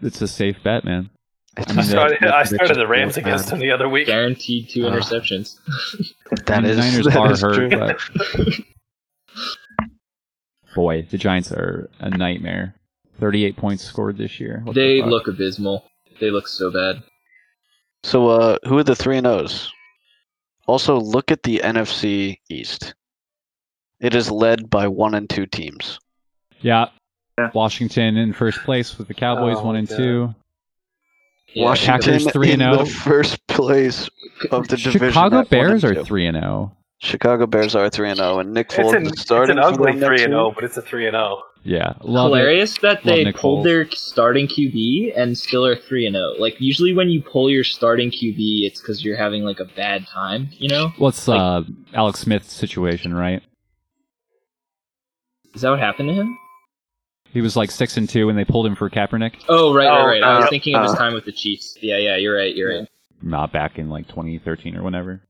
It's a safe bet, man. It's I I mean, started, that- I started the Rams feels against bad. them the other week. guaranteed two Uh, interceptions. [LAUGHS] That the is Niners that are is hurt, true. but [LAUGHS] boy, the Giants are a nightmare. 38 points scored this year. What they fuck? look abysmal. They look so bad. So, uh, who are the three and O's? Also, look at the NFC East. It is led by one and two teams. Yeah. Yeah. Washington in first place with the Cowboys Oh, one and God. two. Yeah, Washington Packers 3 and oh. the first place of the division. Chicago Bears are three and oh. zero. Chicago Bears are three and zero, and Nick It's Foles an, is it's starting. an for ugly oh. them next three and year. zero, but it's a three and zero. Yeah, love it. hilarious that they Nick pulled their starting QB and still are three and zero. Like usually when you pull your starting QB, it's because you're having like a bad time. You know, What's Like- uh Alex Smith's situation, right? is that what happened to him? He was like six and two, and they pulled him for Kaepernick. Oh right, Oh, right, right. I was uh, thinking of his uh. time with the Chiefs. Yeah, yeah, you're right, you're right. Not back in like 2013 or whenever.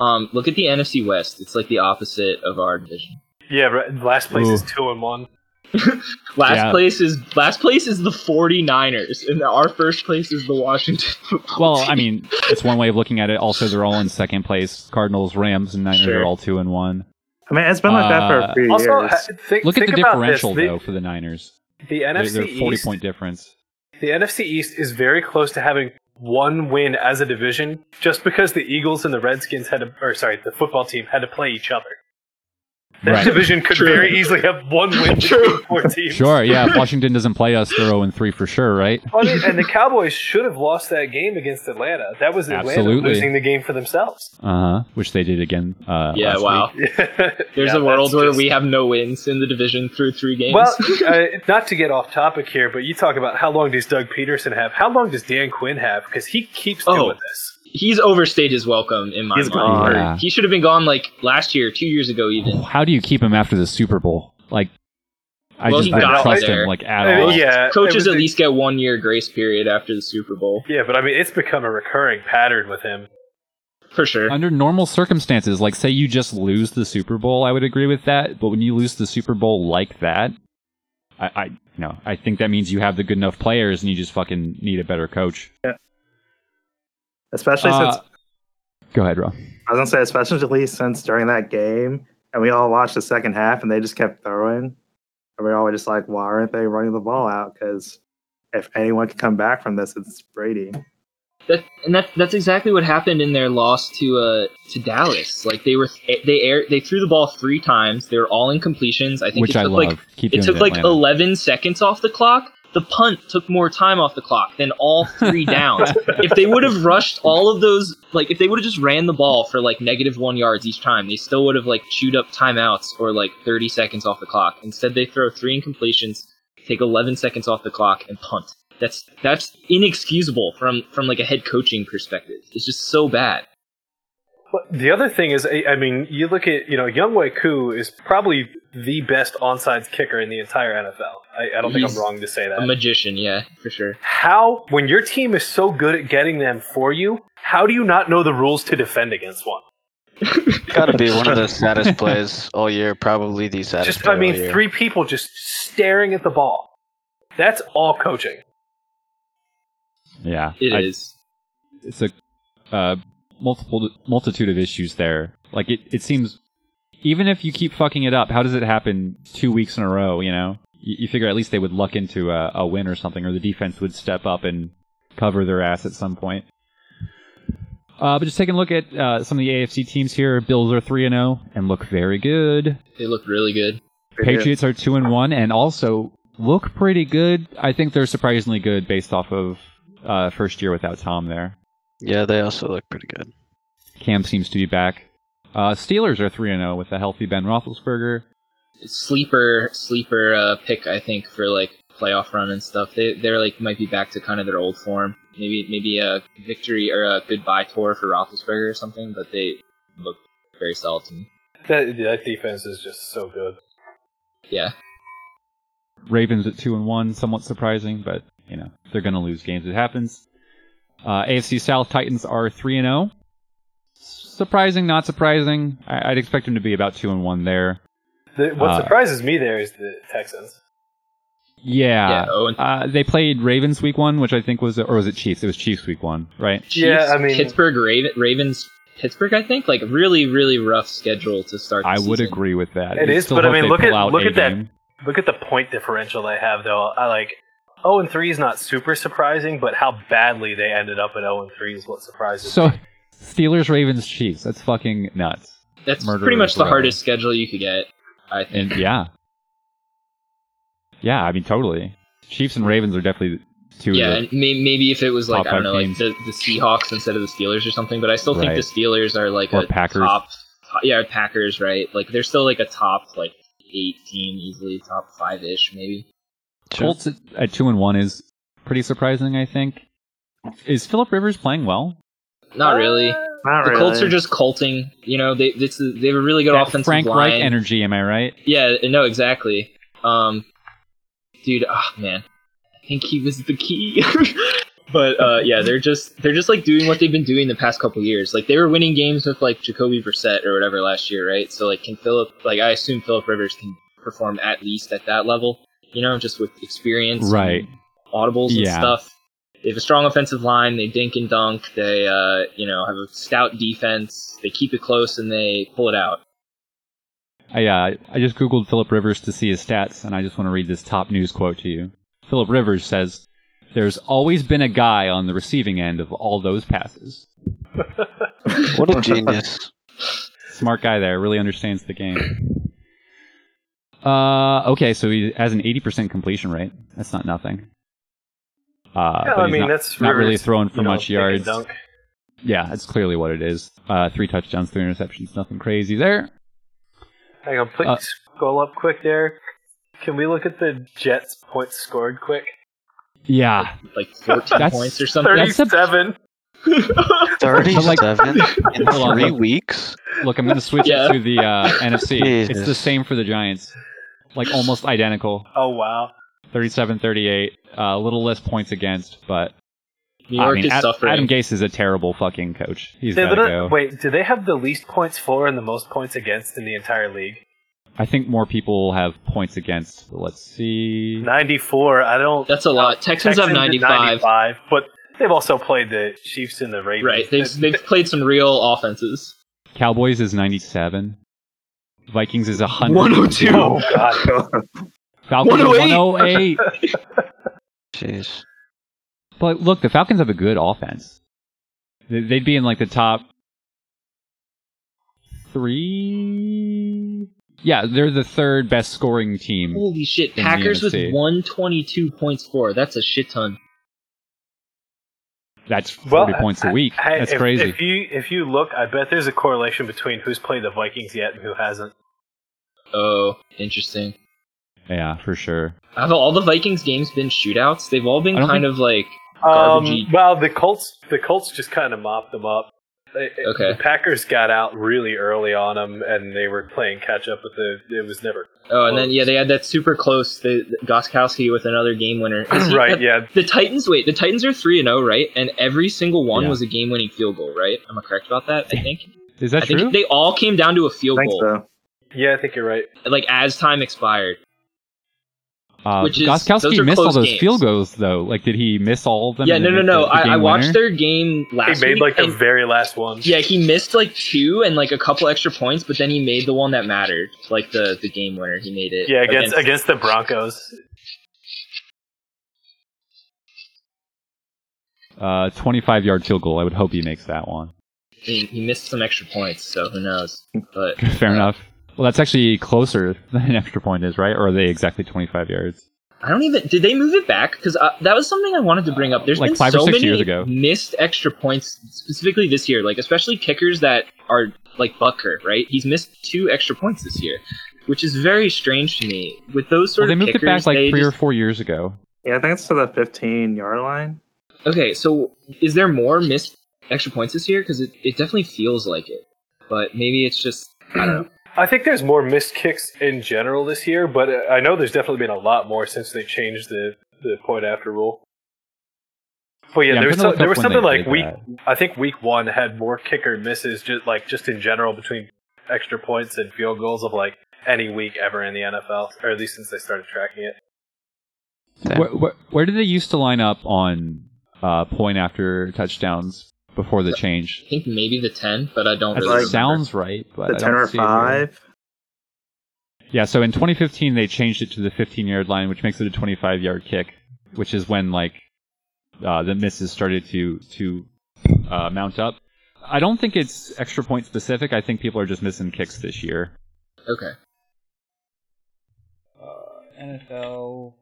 Um, look at the NFC West. It's like the opposite of our division. Yeah, right, last place is two and one. [LAUGHS] Last Yeah. place is last place is the 49ers, and our first place is the Washington. [LAUGHS] Well, team. I mean, it's one way of looking at it. Also, they're all in second place. Cardinals, Rams, and Niners Sure. are all two and one. I mean, it's been like that for Uh, a few Also, years. ha- think, Look at the differential this. though for the Niners. The, the They're, NFC they're 40 East, point difference. the NFC East is very close to having one win as a division, just because the Eagles and the Redskins had to, or sorry, the football team had to play each other. That Right. division could True. very easily have one win [LAUGHS] True. four teams. Sure, yeah. [LAUGHS] If Washington doesn't play us, they're 0 3 for sure, right? I and the Cowboys should have lost that game against Atlanta. That was Atlanta Absolutely. losing the game for themselves. Uh huh. Which they did again. Uh, Yeah, last wow. week. [LAUGHS] There's Yeah, a world where just- we have no wins in the division through three games. Well, uh, not to get off topic here, but you talk about how long does Doug Pederson have? How long does Dan Quinn have? Because he keeps Oh. doing this. He's overstayed his welcome in my He's mind. gone. Yeah. He should have been gone like last year, two years ago, even. How do you keep him after the Super Bowl? Like, I Well, just he don't got trust there. him like at I mean, all. yeah, Coaches at a- least get one year grace period after the Super Bowl, Yeah, but I mean, it's become a recurring pattern with him. for sure. Under normal circumstances, like say you just lose the Super Bowl, I would agree with that. But when you lose the Super Bowl like that, I, I you know, I think that means you have the good enough players and you just fucking need a better coach. Especially Uh, since Go ahead, Ro. I was gonna say, especially since during that game, and we all watched the second half, and they just kept throwing, and we all were just like, why aren't they running the ball out? Because if anyone can come back from this, it's Brady. That, and that that's exactly what happened in their loss to uh to Dallas. Like they were they air they threw the ball three times. They were all incompletions. I think Which it I took love. like Keep it took like Atlanta. 11 seconds off the clock. The punt took more time off the clock than all three downs. if they would have rushed all of those, like if they would have just ran the ball for like negative one yards each time, they still would have like chewed up timeouts or like 30 seconds off the clock. Instead, they throw three incompletions, take 11 seconds off the clock, and punt. That's that's inexcusable from from like a head coaching perspective. It's just so bad. But the other thing is, I I mean, you look at, you know, Younghoe Koo is probably the best onside kicker in the entire NFL. I, I don't think I'm wrong to say that. A magician, yeah, for sure. How, when your team is so good at getting them for you, how do you not know the rules to defend against one? Got to be one of the saddest plays all year. Probably the saddest. Just, play I mean, all year. three people just staring at the ball. That's all coaching. Yeah, It I- is. it's a uh, multiple multitude of issues there. Like it, it seems even if you keep fucking it up, how does it happen two weeks in a row? You know, you, you figure at least they would luck into a, a win or something, or the defense would step up and cover their ass at some point. Uh, but just taking a look at uh, some of the AFC teams here, Bills are three and zero and look very good. They look really good. Patriots are two and one and also look pretty good. I think they're surprisingly good based off of uh, first year without Tom there. Yeah, they also look pretty good. Cam seems to be back. Uh, Steelers are three and zero with a healthy Ben Roethlisberger. sleeper sleeper uh, pick I think for like playoff run and stuff. They they're like might be back to kind of their old form. Maybe maybe a victory or a goodbye tour for Roethlisberger or something. But they look very solid to me. That, that defense is just so good. Yeah, Ravens at two and one, somewhat surprising, but you know they're going to lose games. It happens. Uh, AFC South Titans are three and zero. Surprising, not surprising. I- I'd expect them to be about two and one there. The, what Uh, surprises me there is the Texans. Yeah. yeah. Oh, and Uh, they played Ravens week one, which I think was, or was it Chiefs? It was Chiefs week one, right? Chiefs, Yeah, I mean- Pittsburgh Raven, Ravens. Pittsburgh, I think, like really, really rough schedule to start. The I would season. agree with that. It I is, but I mean, look at- look a at that. Look at the point differential they have, though. I like 0 and 3 is not super surprising, but how badly they ended up at 0 and 3 is what surprises So, me. Steelers, Ravens, Chiefs. That's fucking nuts. That's Murderers pretty much the row. hardest schedule you could get. I think. And yeah, yeah. I mean, totally. Chiefs and Ravens are definitely two. Yeah, of and may- maybe if it was like I don't know, like the, the Seahawks instead of the Steelers or something. But I still think Right. the Steelers are like Or a Packers. top, top. Yeah, Packers, right? Like they're still like a top like eight team easily, top five ish maybe. The Colts at, at two and one is pretty surprising. I think. Is Philip Rivers playing well? Not really. Not The really. Colts are just colting. You know, they this is, they have a really good That offensive Frank line. Reich energy. Am I right? Yeah, no, exactly. Um, dude, ah, man, I think he was the key. [LAUGHS] but uh, yeah, they're just they're just like doing what they've been doing the past couple years. Like they were winning games with like Jacoby Brissett or whatever last year, right? So like, can Philip like I assume Philip Rivers can perform at least at that level, you know, just with experience, and Right. Audibles and Yeah. stuff. They have a strong offensive line. They dink and dunk. They, uh, you know, have a stout defense. They keep it close and they pull it out. I uh, I just googled Philip Rivers to see his stats, and I just want to read this top news quote to you. Philip Rivers says, "There's always been a guy on the receiving end of all those passes." What a genius. Smart guy there, really understands the game. Uh, okay, so he has an 80% completion rate. That's not nothing. Uh, Yeah, but I mean not, that's not really Rivers, throwing for you know, much yards. dunk. Yeah, that's clearly what it is. Uh, three touchdowns, three interceptions, nothing crazy there. Hang on, please Uh, scroll up quick there. Can we look at the Jets points scored quick? Yeah, Like 14 That's- points or something. That's a- Thirty-seven. [LAUGHS] Thirty-seven [LAUGHS] in three weeks. look, I'm going to switch Yeah. it to the uh, [LAUGHS] NFC. It's the same for the Giants. Like almost identical. [LAUGHS] Oh wow. 37 38. Uh, a little less points against, but New York I mean, is Ad- suffering. Adam Gase is a terrible fucking coach. He's They got to go. Wait, do they have the least points for and the most points against in the entire league? I think more people have points against. Let's see. Ninety-four. I don't. That's a lot. Texans, have 95. 95, but they've also played the Chiefs and the Ravens. Right. They've, they've played some real offenses. Cowboys is 97. Vikings is 100. 102. Oh god. [LAUGHS] Falcons 108. 108. [LAUGHS] Jeez. But look, the Falcons have a good offense. They- They'd be in like the top three. Yeah, they're the third best scoring team. Holy shit. Packers with 122 points for. That's a shit ton. That's 40 Well, points a I- week. I- That's if, crazy. If you if you look, I bet there's a correlation between who's played the Vikings yet and who hasn't. Oh, interesting. yeah, for sure. Have all the Vikings games been shootouts? They've all been kind think- of like Um, Garbagey. well, the Colts the Colts just kind of mopped them up. They- Okay. The Packers got out really early on them, and they were playing catch up. But the it was never Oh, and then yeah, they had that super close the, the Gostkowski with another game winner. He- [LAUGHS] right. that- Yeah, The Titans, wait, the Titans are three and zero, right? And every single one Yeah. was a game-winning field goal, right? Am I correct about that? I think. Is that I think true? they all came down to a field I goal, so. yeah. I think you're right. like as time expired. Uh, which is- Gostkowski those are missed all those games. field goals though. Like, did he miss all of them? yeah, no, no, no. the- the I, I watched winner? their game last. Week. He made week. like the very last one. yeah, he missed like two and like a couple extra points, but then he made the one that mattered, like the the game winner. He made it. Yeah, against against the Broncos. Uh, 25 yard field goal. I would hope he makes that one. he, he missed some extra points, so who knows? But [LAUGHS] Fair uh, enough. Well, that's actually closer than an extra point is, right? Or are they exactly 25 yards? I don't even. Did they move it back? Because uh, that was something I wanted to bring up. There's Like been five or so six many years ago. missed extra points, specifically this year. Like especially kickers that are like Butker, right? He's missed two extra points this year, which is very strange to me. With those sort Well, they of moved kickers, it back like they three or four years ago. Yeah, I think it's to the 15 yard line. Okay, so is there more missed extra points this year? Because it, it definitely feels like it, but maybe it's just I don't know. I think there's more missed kicks in general this year, but uh, I know there's definitely been a lot more since they changed the, the point after rule. But yeah, Yeah, there was gonna so, look there was something like week. that. I think week one had more kicker misses, just like just in general between extra points and field goals of like any week ever in the NFL, or at least since they started tracking it. Where, where, where did they used to line up on uh, point after touchdowns before the change? I think maybe the ten, but I don't That really like- remember. sounds right, but The I 10 don't or see 5. Yeah, so in 2015 they changed it to the 15 yard line, which makes it a 25 yard kick, which is when like uh, the misses started to to uh, mount up. I don't think it's extra point specific. I think people are just missing kicks this year. Okay. Uh, NFL.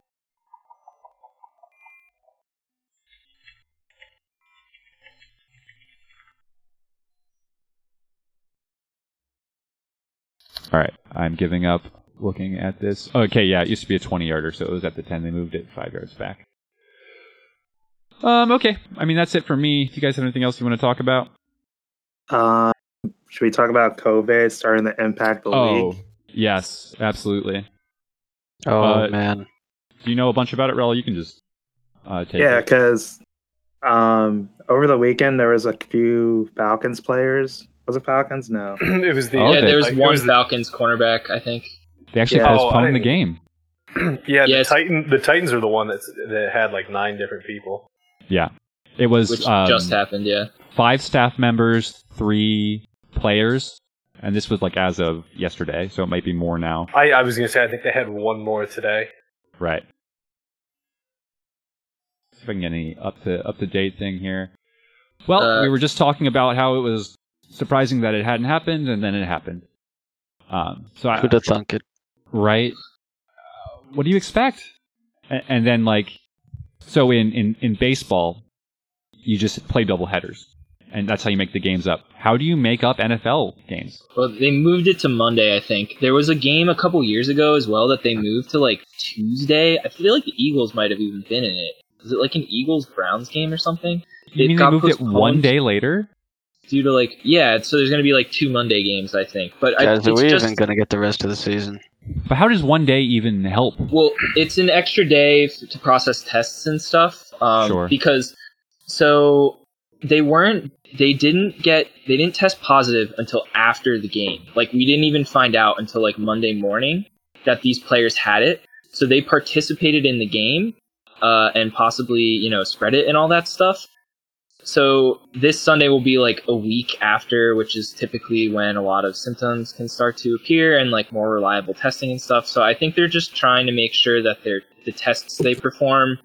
All right, I'm giving up looking at this. Okay, yeah, it used to be a 20 yarder, so it was at the 10. They moved it five yards back. Um, okay. I mean, that's it for me. Do you guys have anything else you want to talk about? Uh, should we talk about COVID starting to impact the Oh, league? yes, absolutely. Oh Uh, man. Do you know a bunch about it, Rel? You can just uh, take Yeah, because um, over the weekend there was a few Falcons players. Was it Falcons? No. [CLEARS THROAT] it was the Oh, yeah, okay. there was like, one was the- Falcons cornerback, I think. They actually Yeah. Oh, I the game. [CLEARS THROAT] yeah, the Titan the Titans are the one that's that had like nine different people. Yeah. It was Which um, just happened, yeah. five staff members, three players, and this was like as of yesterday, so it might be more now. I, I was gonna say I think they had one more today. Right. See if I can get any up to up to date thing here. Well, Uh, we were just talking about how it was surprising that it hadn't happened, and then it happened. Um, so I, Who'd have thunk it? right? Uh, what do you expect? And, and then like, so in, in, in baseball, you just play double headers, and that's how you make the games up. How do you make up NFL games? Well, they moved it to Monday, I think. There was a game a couple years ago as well that they moved to like Tuesday. I feel like the Eagles might have even been in it. Was it like an Eagles Browns game or something? You It mean they got moved it one day later? Due to like yeah. So there's gonna be like two Monday games, I think. But I, Guys, are it's we just even going to get the rest of the season? But how does one day even help? Well, it's an extra day f- to process tests and stuff. Um, Sure. Because so they weren't, they didn't get, they didn't test positive until after the game. Like we didn't even find out until like Monday morning that these players had it. So they participated in the game, uh, and possibly you know spread it and all that stuff. So this Sunday will be like a week after, which is typically when a lot of symptoms can start to appear and like more reliable testing and stuff. So I think they're just trying to make sure that their the tests they perform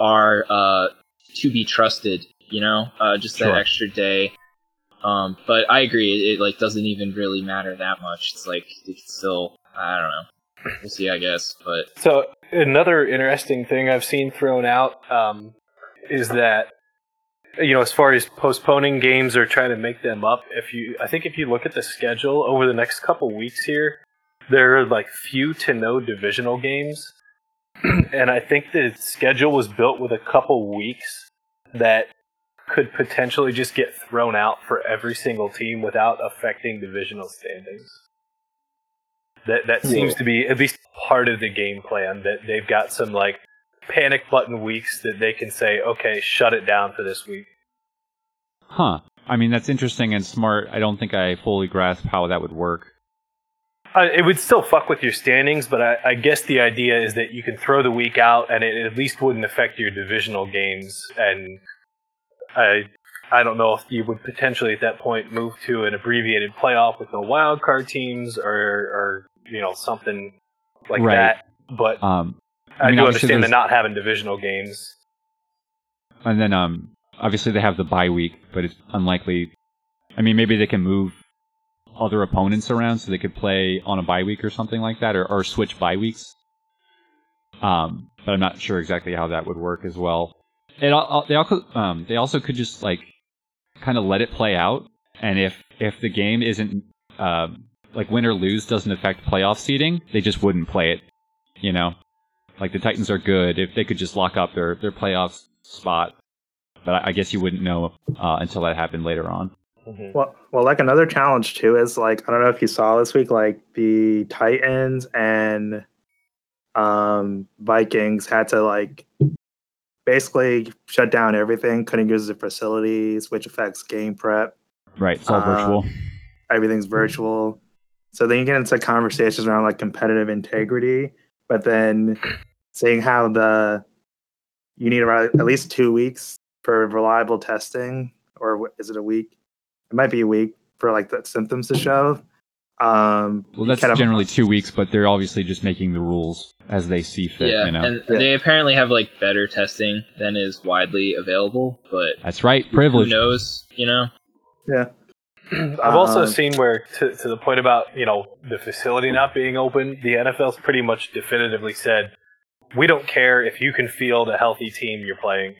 are uh, to be trusted. You know, uh, just Sure. that extra day. Um, but I agree, it, it like doesn't even really matter that much. It's like it's still I don't know. We'll see, I guess. But So another interesting thing I've seen thrown out um, is that you know, as far as postponing games or trying to make them up, if you, I think if you look at the schedule over the next couple weeks here, there are like few to no divisional games, [CLEARS THROAT] and I think the schedule was built with a couple weeks that could potentially just get thrown out for every single team without affecting divisional standings. That that seems to be at least part of the game plan. That they've got some like panic button weeks that they can say, okay, shut it down for this week. Huh. I mean, that's interesting and smart. I don't think I fully grasp how that would work. Uh, it would still fuck with your standings, but I, I guess the idea is that you can throw the week out, and it at least wouldn't affect your divisional games. And I, I don't know if you would potentially at that point move to an abbreviated playoff with no wild card teams, or, or you know something like Right. that. But Um, I, I mean, do understand there's- not having divisional games. and then um, obviously they have the bye week, but it's unlikely. I mean, maybe they can move other opponents around so they could play on a bye week or something like that, or, or switch bye weeks. Um, but I'm not sure exactly how that would work as well. It al- al- they also um, they also could just like kind of let it play out, and if if the game isn't um, like win or lose doesn't affect playoff seeding, they just wouldn't play it. You know, like the Titans are good if they could just lock up their their playoff spot, but I, I guess you wouldn't know uh, until that happened later on. Well, well, like another challenge too is like I don't know if you saw this week, like the Titans and um Vikings had to like basically shut down everything, couldn't use the facilities, which affects game prep. Right, it's all Uh, virtual. Everything's virtual. So then you get into conversations around like competitive integrity, but then seeing how the you need around at least two weeks for reliable testing, or is it a week? It might be a week for like the symptoms to show. Um, Well, that's kind of- generally two weeks, but they're obviously just making the rules as they see fit. yeah, you know, and Yeah. they apparently have like better testing than is widely available. But that's right, privilege. who knows? You know. yeah. I've also Um, seen where, to, to the point about you know the facility not being open, the NFL's pretty much definitively said, we don't care if you can field a healthy team you're playing.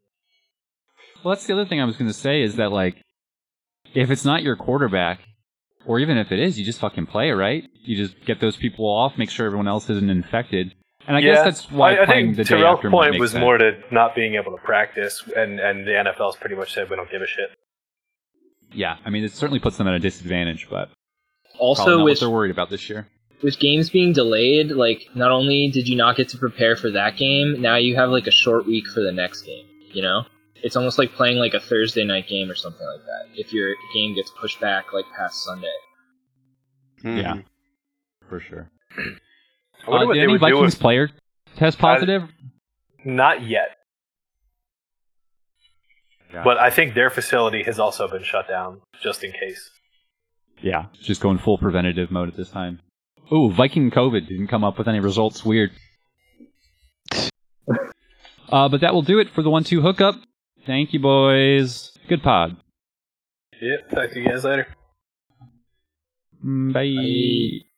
Well, that's the other thing I was going to say is that like, if it's not your quarterback, or even if it is, you just fucking play, right? You just get those people off, make sure everyone else isn't infected, and I yeah, guess that's why I, I playing think the day Terrell's after point was sense. more to not being able to practice, and and the NFL's pretty much said we don't give a shit. Yeah, I mean, it certainly puts them at a disadvantage, but Also, not what with they're worried about this year. With games being delayed, like not only did you not get to prepare for that game, now you have like a short week for the next game. You know, it's almost like playing like a Thursday night game or something like that. If your game gets pushed back like past Sunday. Yeah. Mhm. For sure. I wonder Uh, what did they any would do Vikings if player test positive? not yet. Yeah. But I think their facility has also been shut down just in case. Yeah, it's just going full preventative mode at this time. Ooh, Viking COVID didn't come up with any results. Weird. [LAUGHS] uh, but that will do it for the one-two hookup. Thank you, boys. Good pod. Yep. Talk to you guys later. Mm, Bye. Bye.